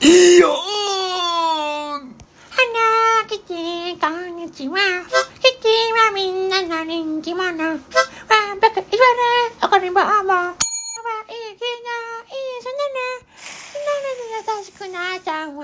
いいよ花キティこんにちは。キティは。みんなの人気者。わんぱくいわれ。怒りぼう。もかわいいきのいいそんなねなのに優しくなっちゃう